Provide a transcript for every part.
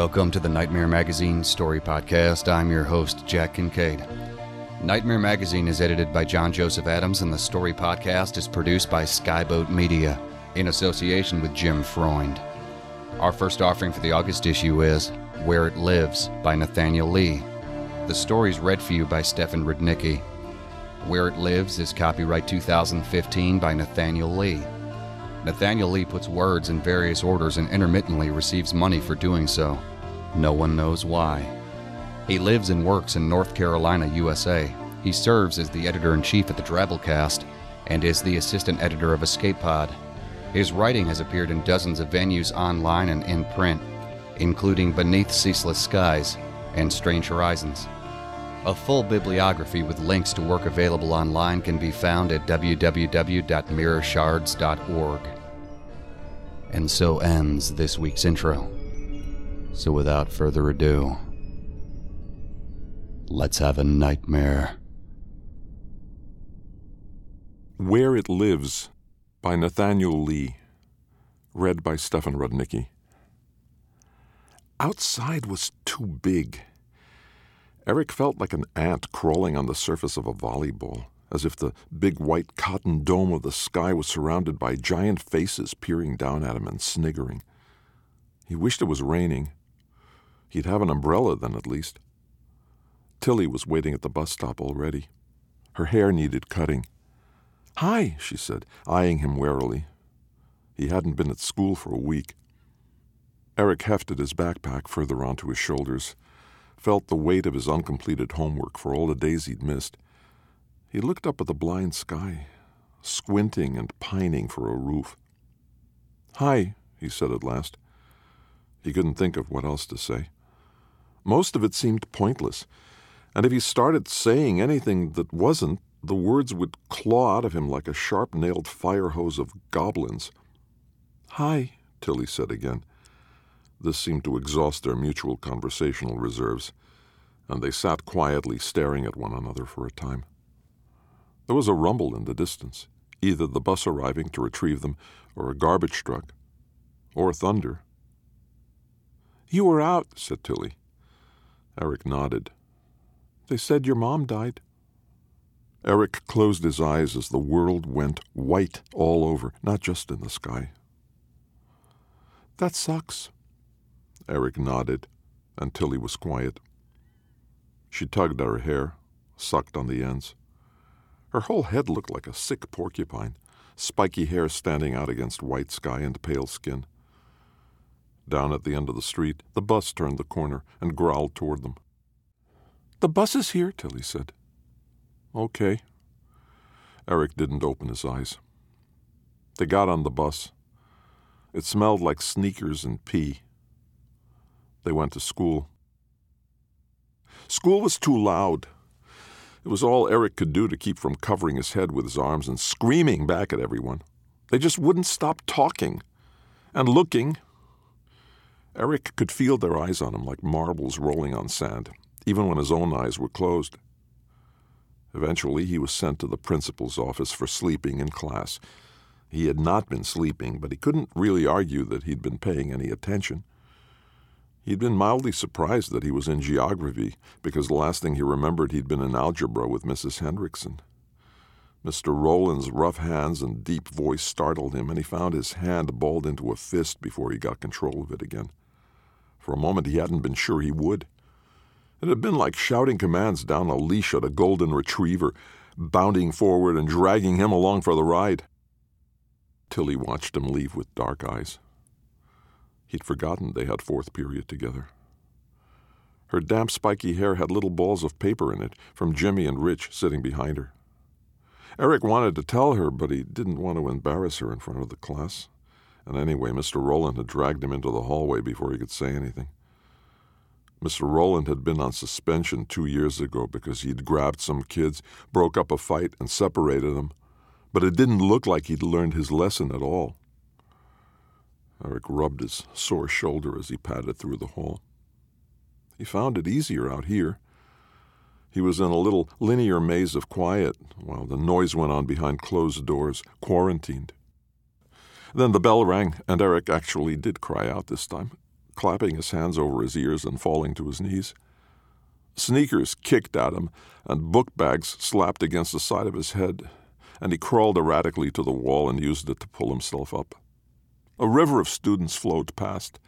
Welcome to the Nightmare Magazine Story Podcast. I'm your host, Jack Kincaid. Nightmare Magazine is edited by John Joseph Adams, and the Story Podcast is produced by Skyboat Media in association with Jim Freund. Our first offering for the August issue is Where It Lives by Nathaniel Lee. The story is read for you by Stefan Rudnicki. Where It Lives is copyright 2015 by Nathaniel Lee. Nathaniel Lee puts words in various orders and intermittently receives money for doing so. No one knows why. He lives and works in North Carolina, USA. He serves as the editor in chief at the Drabblecast and is the assistant editor of Escape Pod. His writing has appeared in dozens of venues online and in print, including Beneath Ceaseless Skies and Strange Horizons. A full bibliography with links to work available online can be found at www.mirrorshards.org. And so ends this week's intro. So without further ado, let's have a nightmare. Where It Lives by Nathaniel Lee. Read by Stefan Rudnicki. Outside was too big. Eric felt like an ant crawling on the surface of a volleyball, as if the big white cotton dome of the sky was surrounded by giant faces peering down at him and sniggering. He wished it was raining. He'd have an umbrella then, at least. Tilly was waiting at the bus stop already. Her hair needed cutting. Hi, she said, eyeing him warily. He hadn't been at school for a week. Eric hefted his backpack further onto his shoulders, felt the weight of his uncompleted homework for all the days he'd missed. He looked up at the blind sky, squinting and pining for a roof. Hi, he said at last. He couldn't think of what else to say. Most of it seemed pointless, and if he started saying anything that wasn't, the words would claw out of him like a sharp nailed fire hose of goblins. Hi, Tilly said again. This seemed to exhaust their mutual conversational reserves, and they sat quietly staring at one another for a time. There was a rumble in the distance, either the bus arriving to retrieve them, or a garbage truck, or thunder. You were out, said Tilly. Eric nodded. They said your mom died. Eric closed his eyes as the world went white all over, not just in the sky. That sucks. Eric nodded, until he was quiet. She tugged at her hair, sucked on the ends. Her whole head looked like a sick porcupine, spiky hair standing out against white sky and pale skin. Down at the end of the street, the bus turned the corner and growled toward them. The bus is here, Tilly said. Okay. Eric didn't open his eyes. They got on the bus. It smelled like sneakers and pee. They went to school. School was too loud. It was all Eric could do to keep from covering his head with his arms and screaming back at everyone. They just wouldn't stop talking and looking. Eric could feel their eyes on him like marbles rolling on sand, even when his own eyes were closed. Eventually, he was sent to the principal's office for sleeping in class. He had not been sleeping, but he couldn't really argue that he'd been paying any attention. He'd been mildly surprised that he was in geography, because the last thing he remembered he'd been in algebra with Mrs. Hendrickson. Mr. Rowland's rough hands and deep voice startled him, and he found his hand balled into a fist before he got control of it again. For a moment, he hadn't been sure he would. It had been like shouting commands down a leash at a golden retriever, bounding forward and dragging him along for the ride. Tilly watched him leave with dark eyes. He'd forgotten they had fourth period together. Her damp, spiky hair had little balls of paper in it from Jimmy and Rich sitting behind her. Eric wanted to tell her, but he didn't want to embarrass her in front of the class. And anyway, Mr. Rowland had dragged him into the hallway before he could say anything. Mr. Rowland had been on suspension two years ago because he'd grabbed some kids, broke up a fight, and separated them. But it didn't look like he'd learned his lesson at all. Eric rubbed his sore shoulder as he padded through the hall. He found it easier out here. He was in a little linear maze of quiet while the noise went on behind closed doors, quarantined. Then the bell rang, and Eric actually did cry out this time, clapping his hands over his ears and falling to his knees. Sneakers kicked at him, and book bags slapped against the side of his head, and he crawled erratically to the wall and used it to pull himself up. A river of students flowed past.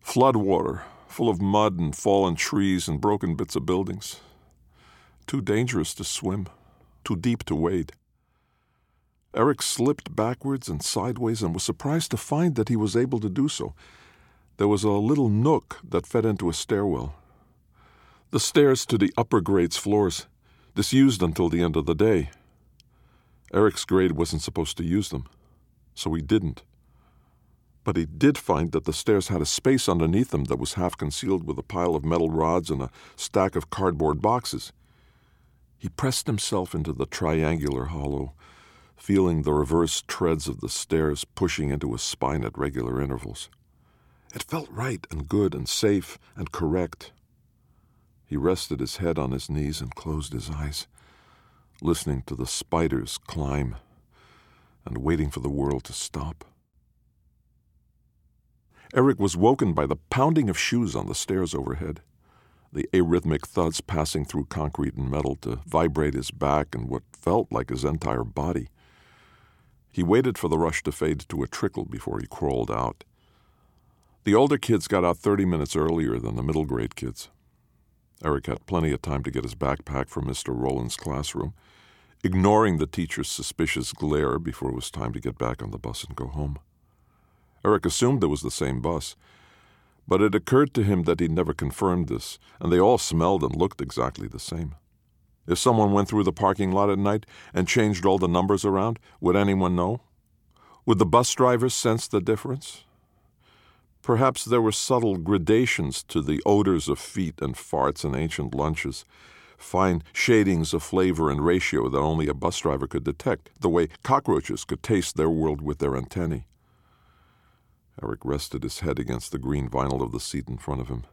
Flood water, full of mud and fallen trees and broken bits of buildings. Too dangerous to swim, too deep to wade. Eric slipped backwards and sideways and was surprised to find that he was able to do so. There was a little nook that fed into a stairwell. The stairs to the upper grades floors, disused until the end of the day. Eric's grade wasn't supposed to use them, so he didn't but he did find that the stairs had a space underneath them that was half concealed with a pile of metal rods and a stack of cardboard boxes. He pressed himself into the triangular hollow, feeling the reverse treads of the stairs pushing into his spine at regular intervals. It felt right and good and safe and correct. He rested his head on his knees and closed his eyes, listening to the spiders climb and waiting for the world to stop. Eric was woken by the pounding of shoes on the stairs overhead, the arrhythmic thuds passing through concrete and metal to vibrate his back and what felt like his entire body. He waited for the rush to fade to a trickle before he crawled out. The older kids got out 30 minutes earlier than the middle grade kids. Eric had plenty of time to get his backpack from Mr. Rowland's classroom, ignoring the teacher's suspicious glare before it was time to get back on the bus and go home. Eric assumed it was the same bus. But it occurred to him that he'd never confirmed this, and they all smelled and looked exactly the same. If someone went through the parking lot at night and changed all the numbers around, would anyone know? Would the bus drivers sense the difference? Perhaps there were subtle gradations to the odors of feet and farts and ancient lunches, fine shadings of flavor and ratio that only a bus driver could detect, the way cockroaches could taste their world with their antennae. Eric rested his head against the green vinyl of the seat in front of him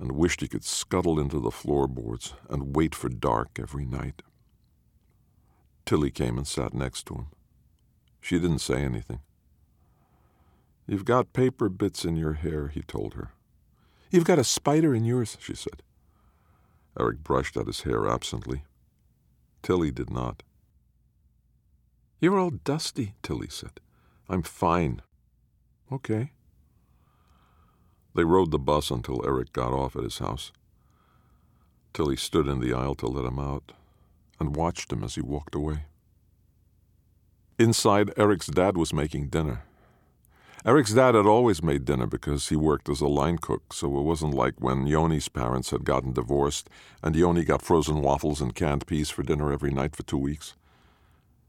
and wished he could scuttle into the floorboards and wait for dark every night. Tilly came and sat next to him. She didn't say anything. You've got paper bits in your hair, he told her. You've got a spider in yours, she said. Eric brushed at his hair absently. Tilly did not. You're all dusty, Tilly said. I'm fine. Okay. They rode the bus until Eric got off at his house. Tilly stood in the aisle to let him out and watched him as he walked away. Inside, Eric's dad was making dinner. Eric's dad had always made dinner because he worked as a line cook, so it wasn't like when Yoni's parents had gotten divorced and Yoni got frozen waffles and canned peas for dinner every night for two weeks.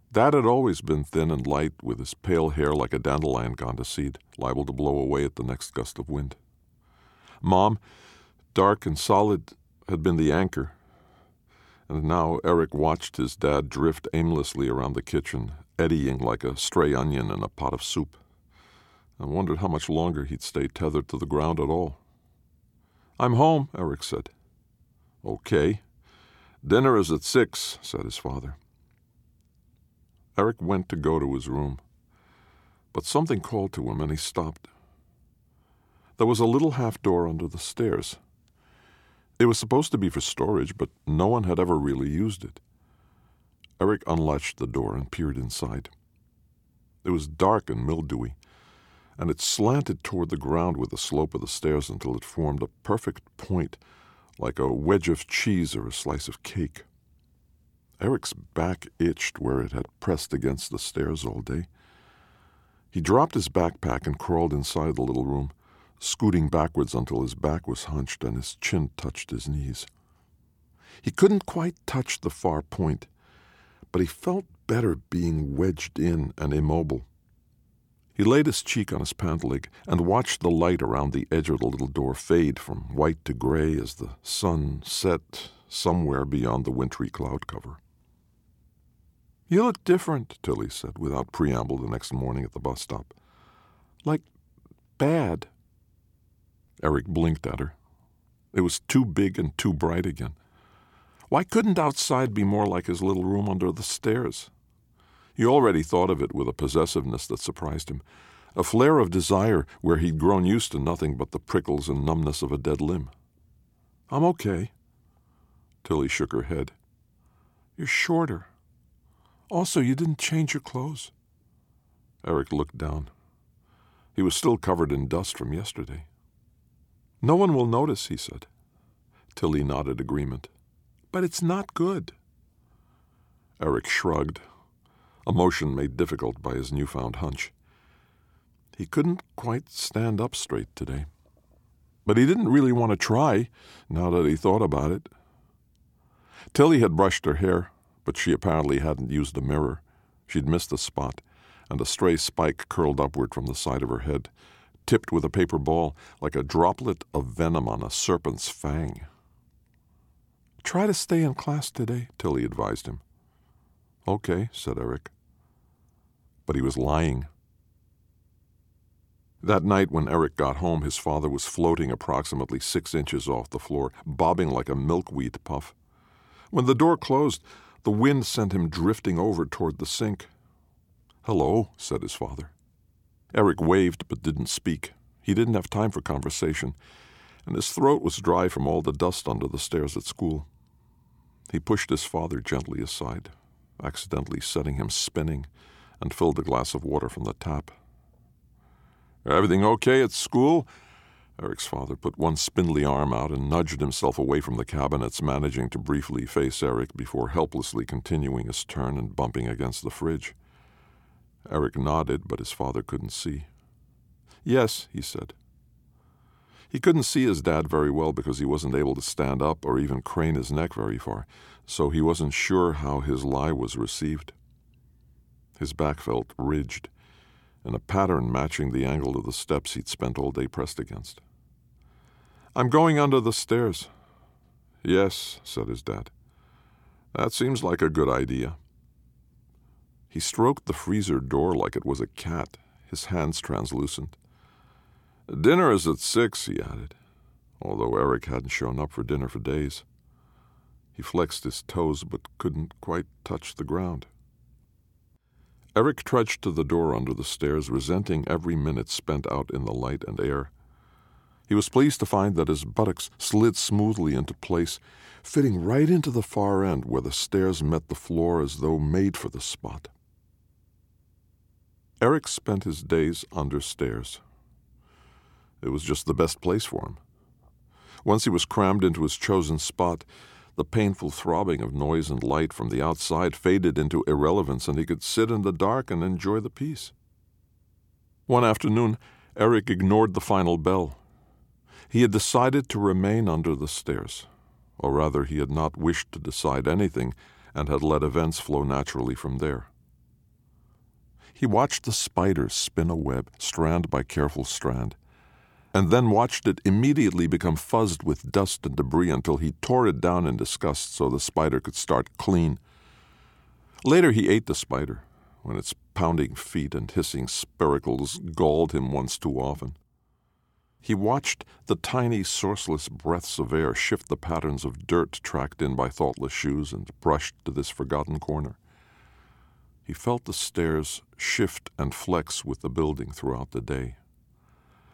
Dad had always been thin and light, with his pale hair like a dandelion gone to seed, liable to blow away at the next gust of wind. Mom, dark and solid, had been the anchor. And now Eric watched his dad drift aimlessly around the kitchen, eddying like a stray onion in a pot of soup, and wondered how much longer he'd stay tethered to the ground at all. I'm home, Eric said. Okay. Dinner is at six, said his father. Eric went to go to his room, but something called to him and he stopped. There was a little half door under the stairs. It was supposed to be for storage, but no one had ever really used it. Eric unlatched the door and peered inside. It was dark and mildewy, and it slanted toward the ground with the slope of the stairs until it formed a perfect point, like a wedge of cheese or a slice of cake. Eric's back itched where it had pressed against the stairs all day. He dropped his backpack and crawled inside the little room, scooting backwards until his back was hunched and his chin touched his knees. He couldn't quite touch the far point, but he felt better being wedged in and immobile. He laid his cheek on his pant leg and watched the light around the edge of the little door fade from white to gray as the sun set somewhere beyond the wintry cloud cover. You look different, Tilly said without preamble the next morning at the bus stop. Like bad. Eric blinked at her. It was too big and too bright again. Why couldn't outside be more like his little room under the stairs? He already thought of it with a possessiveness that surprised him, a flare of desire where he'd grown used to nothing but the prickles and numbness of a dead limb. I'm okay. Tilly shook her head. You're shorter. Also, you didn't change your clothes. Eric looked down. He was still covered in dust from yesterday. No one will notice, he said. Tilly nodded agreement. But it's not good. Eric shrugged, a motion made difficult by his newfound hunch. He couldn't quite stand up straight today. But he didn't really want to try, now that he thought about it. Tilly had brushed her hair, but she apparently hadn't used a mirror. She'd missed a spot, and a stray spike curled upward from the side of her head, tipped with a paper ball like a droplet of venom on a serpent's fang. Try to stay in class today, Tilly advised him. Okay, said Eric. But he was lying. That night, when Eric got home, his father was floating approximately six inches off the floor, bobbing like a milkweed puff. When the door closed, the wind sent him drifting over toward the sink. Hello, said his father. Eric waved but didn't speak. He didn't have time for conversation, and his throat was dry from all the dust under the stairs at school. He pushed his father gently aside, accidentally setting him spinning, and filled a glass of water from the tap. Everything okay at school? Eric's father put one spindly arm out and nudged himself away from the cabinets, managing to briefly face Eric before helplessly continuing his turn and bumping against the fridge. Eric nodded, but his father couldn't see. Yes, he said. He couldn't see his dad very well because he wasn't able to stand up or even crane his neck very far, so he wasn't sure how his lie was received. His back felt ridged, in a pattern matching the angle of the steps he'd spent all day pressed against. I'm going under the stairs. Yes, said his dad. That seems like a good idea. He stroked the freezer door like it was a cat, his hands translucent. Dinner is at six, he added, although Eric hadn't shown up for dinner for days. He flexed his toes but couldn't quite touch the ground. Eric trudged to the door under the stairs, resenting every minute spent out in the light and air. He was pleased to find that his buttocks slid smoothly into place, fitting right into the far end where the stairs met the floor as though made for the spot. Eric spent his days under stairs. It was just the best place for him. Once he was crammed into his chosen spot, the painful throbbing of noise and light from the outside faded into irrelevance, and he could sit in the dark and enjoy the peace. One afternoon, Eric ignored the final bell. He had decided to remain under the stairs, or rather, he had not wished to decide anything and had let events flow naturally from there. He watched the spider spin a web, strand by careful strand, and then watched it immediately become fuzzed with dust and debris until he tore it down in disgust so the spider could start clean. Later, he ate the spider when its pounding feet and hissing spiracles galled him once too often. He watched the tiny, sourceless breaths of air shift the patterns of dirt tracked in by thoughtless shoes and brushed to this forgotten corner. He felt the stairs shift and flex with the building throughout the day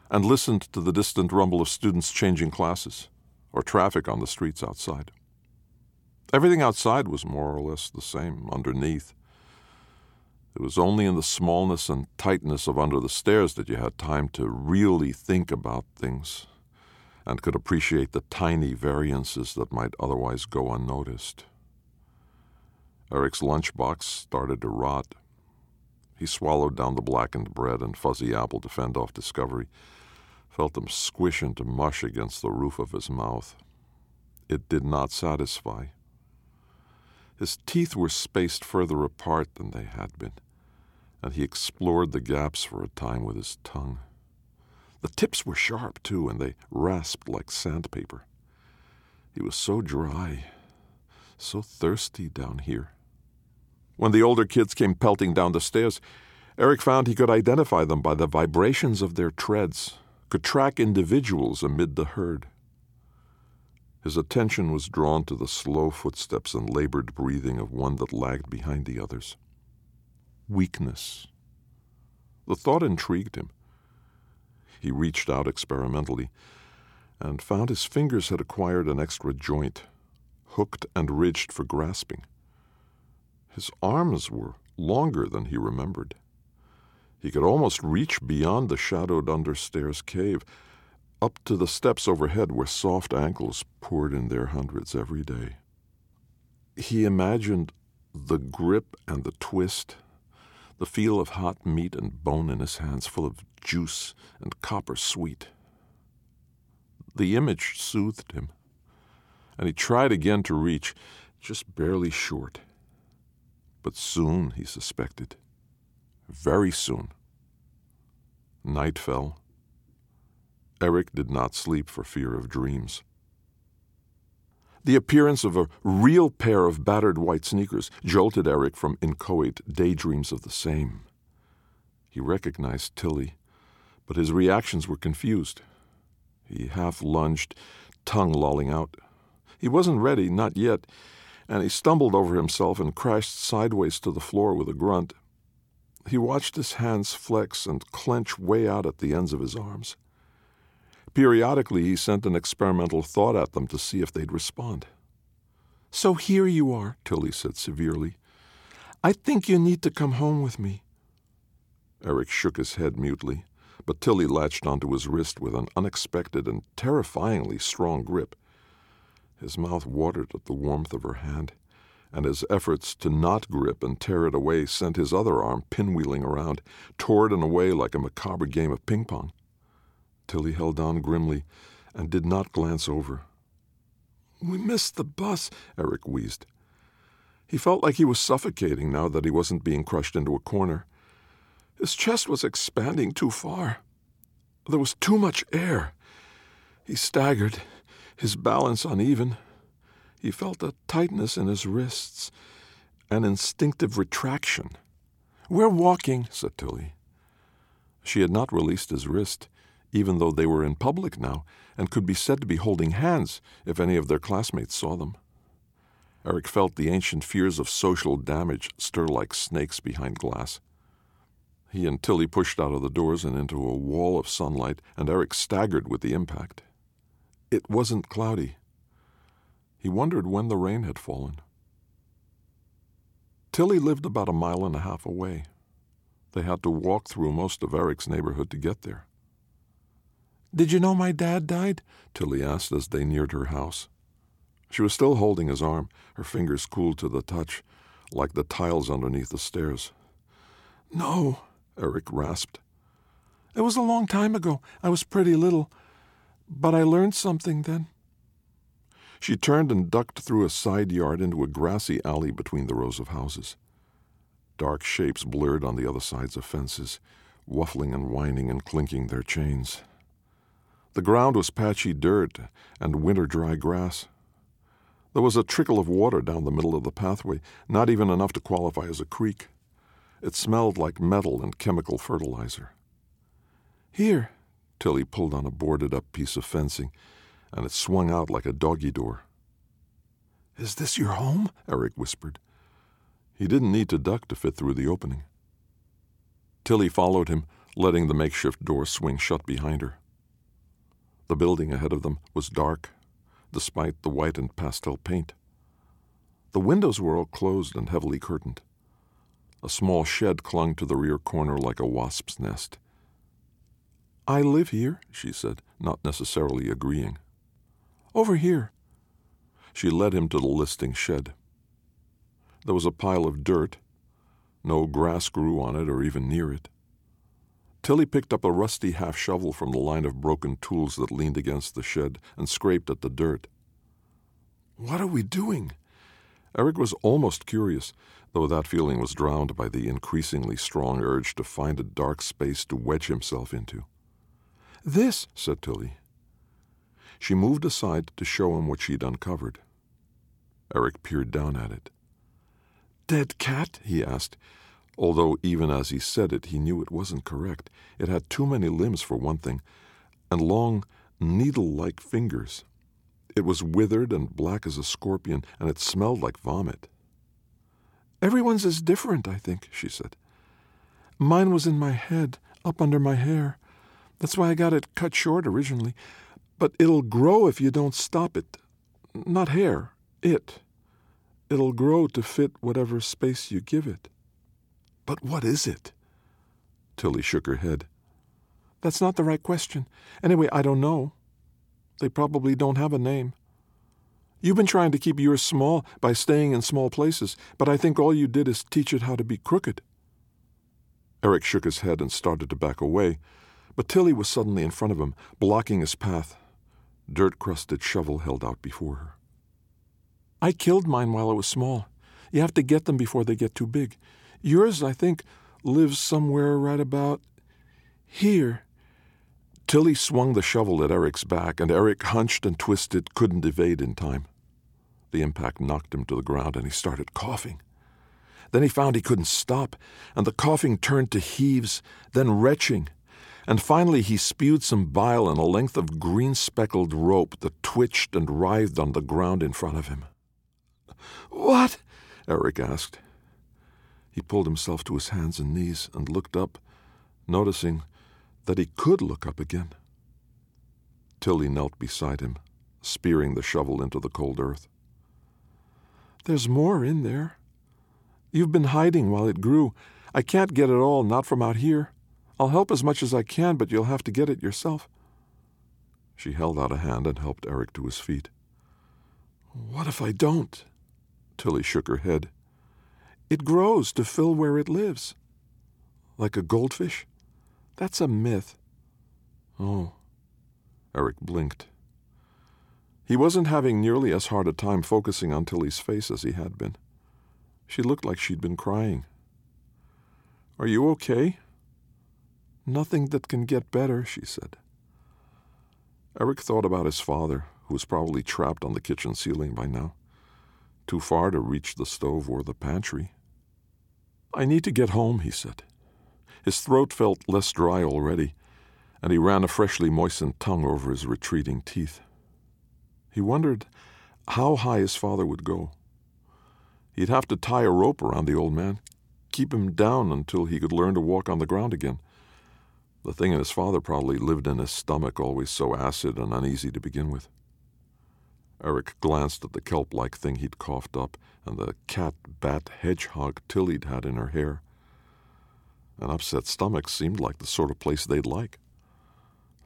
and listened to the distant rumble of students changing classes or traffic on the streets outside. Everything outside was more or less the same underneath. It was only in the smallness and tightness of under the stairs that you had time to really think about things and could appreciate the tiny variances that might otherwise go unnoticed. Eric's lunchbox started to rot. He swallowed down the blackened bread and fuzzy apple to fend off discovery felt them squish into mush against the roof of his mouth. It did not satisfy. His teeth were spaced further apart than they had been, and he explored the gaps for a time with his tongue. The tips were sharp, too, and they rasped like sandpaper. He was so dry, so thirsty down here. When the older kids came pelting down the stairs, Eric found he could identify them by the vibrations of their treads, could track individuals amid the herd. His attention was drawn to the slow footsteps and labored breathing of one that lagged behind the others. Weakness. The thought intrigued him. He reached out experimentally and found his fingers had acquired an extra joint, hooked and ridged for grasping. His arms were longer than he remembered. He could almost reach beyond the shadowed understairs cave, up to the steps overhead where soft ankles poured in their hundreds every day. He imagined the grip and the twist, the feel of hot meat and bone in his hands full of juice and copper sweet. The image soothed him, and he tried again to reach, just barely short. But soon, he suspected, very soon, night fell. Eric did not sleep for fear of dreams. The appearance of a real pair of battered white sneakers jolted Eric from inchoate daydreams of the same. He recognized Tilly, but his reactions were confused. He half lunged, tongue lolling out. He wasn't ready, not yet, and he stumbled over himself and crashed sideways to the floor with a grunt. He watched his hands flex and clench way out at the ends of his arms. Periodically, he sent an experimental thought at them to see if they'd respond. So here you are, Tilly said severely. I think you need to come home with me. Eric shook his head mutely but Tilly latched onto his wrist with an unexpected and terrifyingly strong grip. His mouth watered at the warmth of her hand, and his efforts to not grip and tear it away sent his other arm pinwheeling around, tore it in a way like a macabre game of ping pong. Tilly held on grimly and did not glance over. We missed the bus, Eric wheezed. He felt like he was suffocating now that he wasn't being crushed into a corner. His chest was expanding too far. There was too much air. He staggered, his balance uneven. He felt a tightness in his wrists, an instinctive retraction. We're walking, said Tilly. She had not released his wrist, even though they were in public now and could be said to be holding hands if any of their classmates saw them. Eric felt the ancient fears of social damage stir like snakes behind glass. He and Tilly pushed out of the doors and into a wall of sunlight, and Eric staggered with the impact. It wasn't cloudy. He wondered when the rain had fallen. Tilly lived about a mile and a half away. They had to walk through most of Eric's neighborhood to get there. Did you know my dad died? Tilly asked as they neared her house. She was still holding his arm, her fingers cool to the touch, like the tiles underneath the stairs. No, Eric rasped. It was a long time ago. I was pretty little. But I learned something then. She turned and ducked through a side yard into a grassy alley between the rows of houses. Dark shapes blurred on the other sides of fences, waffling and whining and clinking their chains. The ground was patchy dirt and winter dry grass. There was a trickle of water down the middle of the pathway, not even enough to qualify as a creek. It smelled like metal and chemical fertilizer. Here, Tilly pulled on a boarded up piece of fencing, and it swung out like a doggy door. Is this your home? Eric whispered. He didn't need to duck to fit through the opening. Tilly followed him, letting the makeshift door swing shut behind her. The building ahead of them was dark, despite the white and pastel paint. The windows were all closed and heavily curtained. A small shed clung to the rear corner like a wasp's nest. I live here, she said, not necessarily agreeing. Over here. She led him to the listing shed. There was a pile of dirt. No grass grew on it or even near it. Tilly picked up a rusty half shovel from the line of broken tools that leaned against the shed and scraped at the dirt. What are we doing? Eric was almost curious, though that feeling was drowned by the increasingly strong urge to find a dark space to wedge himself into. This, said Tilly. She moved aside to show him what she'd uncovered. Eric peered down at it. Dead cat? he asked, although even as he said it, he knew it wasn't correct. It had too many limbs, for one thing, and long, needle like fingers. It was withered and black as a scorpion, and it smelled like vomit. Everyone's is different, I think, she said. Mine was in my head, up under my hair. That's why I got it cut short originally. But it'll grow if you don't stop it. Not hair, it. It'll grow to fit whatever space you give it. But what is it? Tilly shook her head. That's not the right question. Anyway, I don't know. They probably don't have a name. You've been trying to keep yours small by staying in small places, but I think all you did is teach it how to be crooked. Eric shook his head and started to back away, but Tilly was suddenly in front of him, blocking his path, dirt crusted shovel held out before her. I killed mine while it was small. You have to get them before they get too big. Yours, I think, lives somewhere right about here. Tilly swung the shovel at Eric's back, and Eric hunched and twisted, couldn't evade in time. The impact knocked him to the ground, and he started coughing. Then he found he couldn't stop, and the coughing turned to heaves, then retching, and finally he spewed some bile in a length of green speckled rope that twitched and writhed on the ground in front of him. What? Eric asked. He pulled himself to his hands and knees and looked up, noticing that he could look up again. Tilly knelt beside him, spearing the shovel into the cold earth. There's more in there. You've been hiding while it grew. I can't get it all, not from out here. I'll help as much as I can, but you'll have to get it yourself. She held out a hand and helped Eric to his feet. What if I don't? Tilly shook her head. It grows to fill where it lives. Like a goldfish? That's a myth. Oh. Eric blinked. He wasn't having nearly as hard a time focusing on Tilly's face as he had been. She looked like she'd been crying. Are you okay? Nothing that can get better, she said. Eric thought about his father, who was probably trapped on the kitchen ceiling by now, too far to reach the stove or the pantry. I need to get home, he said. His throat felt less dry already, and he ran a freshly moistened tongue over his retreating teeth. He wondered how high his father would go. He'd have to tie a rope around the old man, keep him down until he could learn to walk on the ground again. The thing in his father probably lived in his stomach, always so acid and uneasy to begin with. Eric glanced at the kelp like thing he'd coughed up and the cat bat hedgehog Tilly'd had in her hair. An upset stomach seemed like the sort of place they'd like.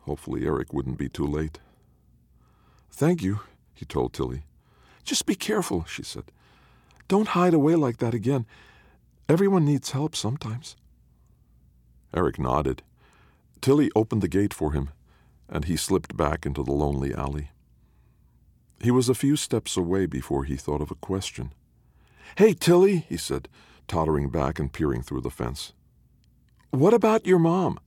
Hopefully, Eric wouldn't be too late. Thank you, he told Tilly. Just be careful, she said. Don't hide away like that again. Everyone needs help sometimes. Eric nodded. Tilly opened the gate for him, and he slipped back into the lonely alley. He was a few steps away before he thought of a question. Hey, Tilly, he said, tottering back and peering through the fence. What about your mom?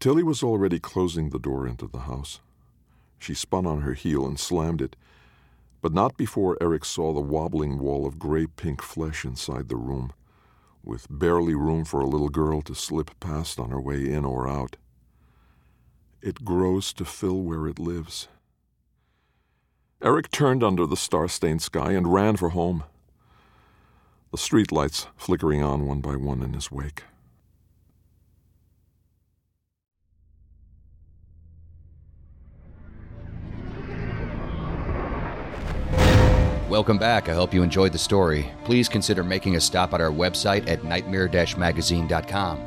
Tilly was already closing the door into the house. She spun on her heel and slammed it, but not before Eric saw the wobbling wall of gray pink flesh inside the room, with barely room for a little girl to slip past on her way in or out. It grows to fill where it lives. Eric turned under the star stained sky and ran for home, the streetlights flickering on one by one in his wake. Welcome back. I hope you enjoyed the story. Please consider making a stop at our website at nightmare magazine.com.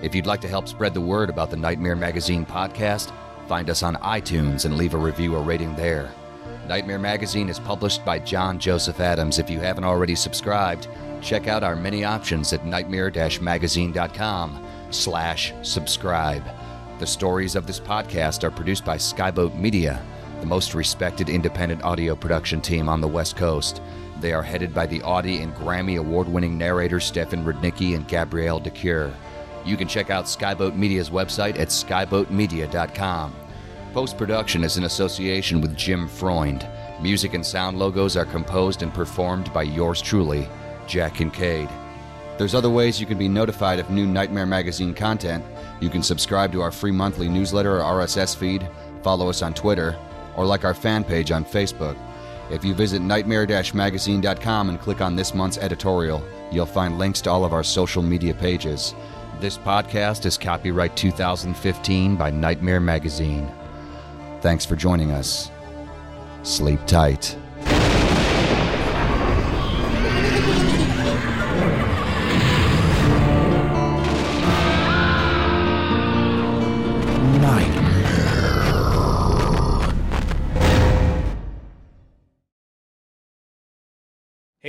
If you'd like to help spread the word about the Nightmare Magazine podcast, find us on iTunes and leave a review or rating there. Nightmare Magazine is published by John Joseph Adams. If you haven't already subscribed, check out our many options at nightmare magazine.com. slash subscribe. The stories of this podcast are produced by Skyboat Media, the most respected independent audio production team on the West Coast. They are headed by the Audie and Grammy award winning narrators Stefan Rudnicki and Gabrielle de Cuir. You can check out Skyboat Media's website at skyboatmedia.com. Post production is in association with Jim Freund. Music and sound logos are composed and performed by yours truly, Jack Kincaid. There's other ways you can be notified of new Nightmare Magazine content. You can subscribe to our free monthly newsletter or RSS feed, follow us on Twitter, or like our fan page on Facebook. If you visit nightmare magazine.com and click on this month's editorial, you'll find links to all of our social media pages. This podcast is copyright 2015 by Nightmare Magazine. Thanks for joining us. Sleep tight.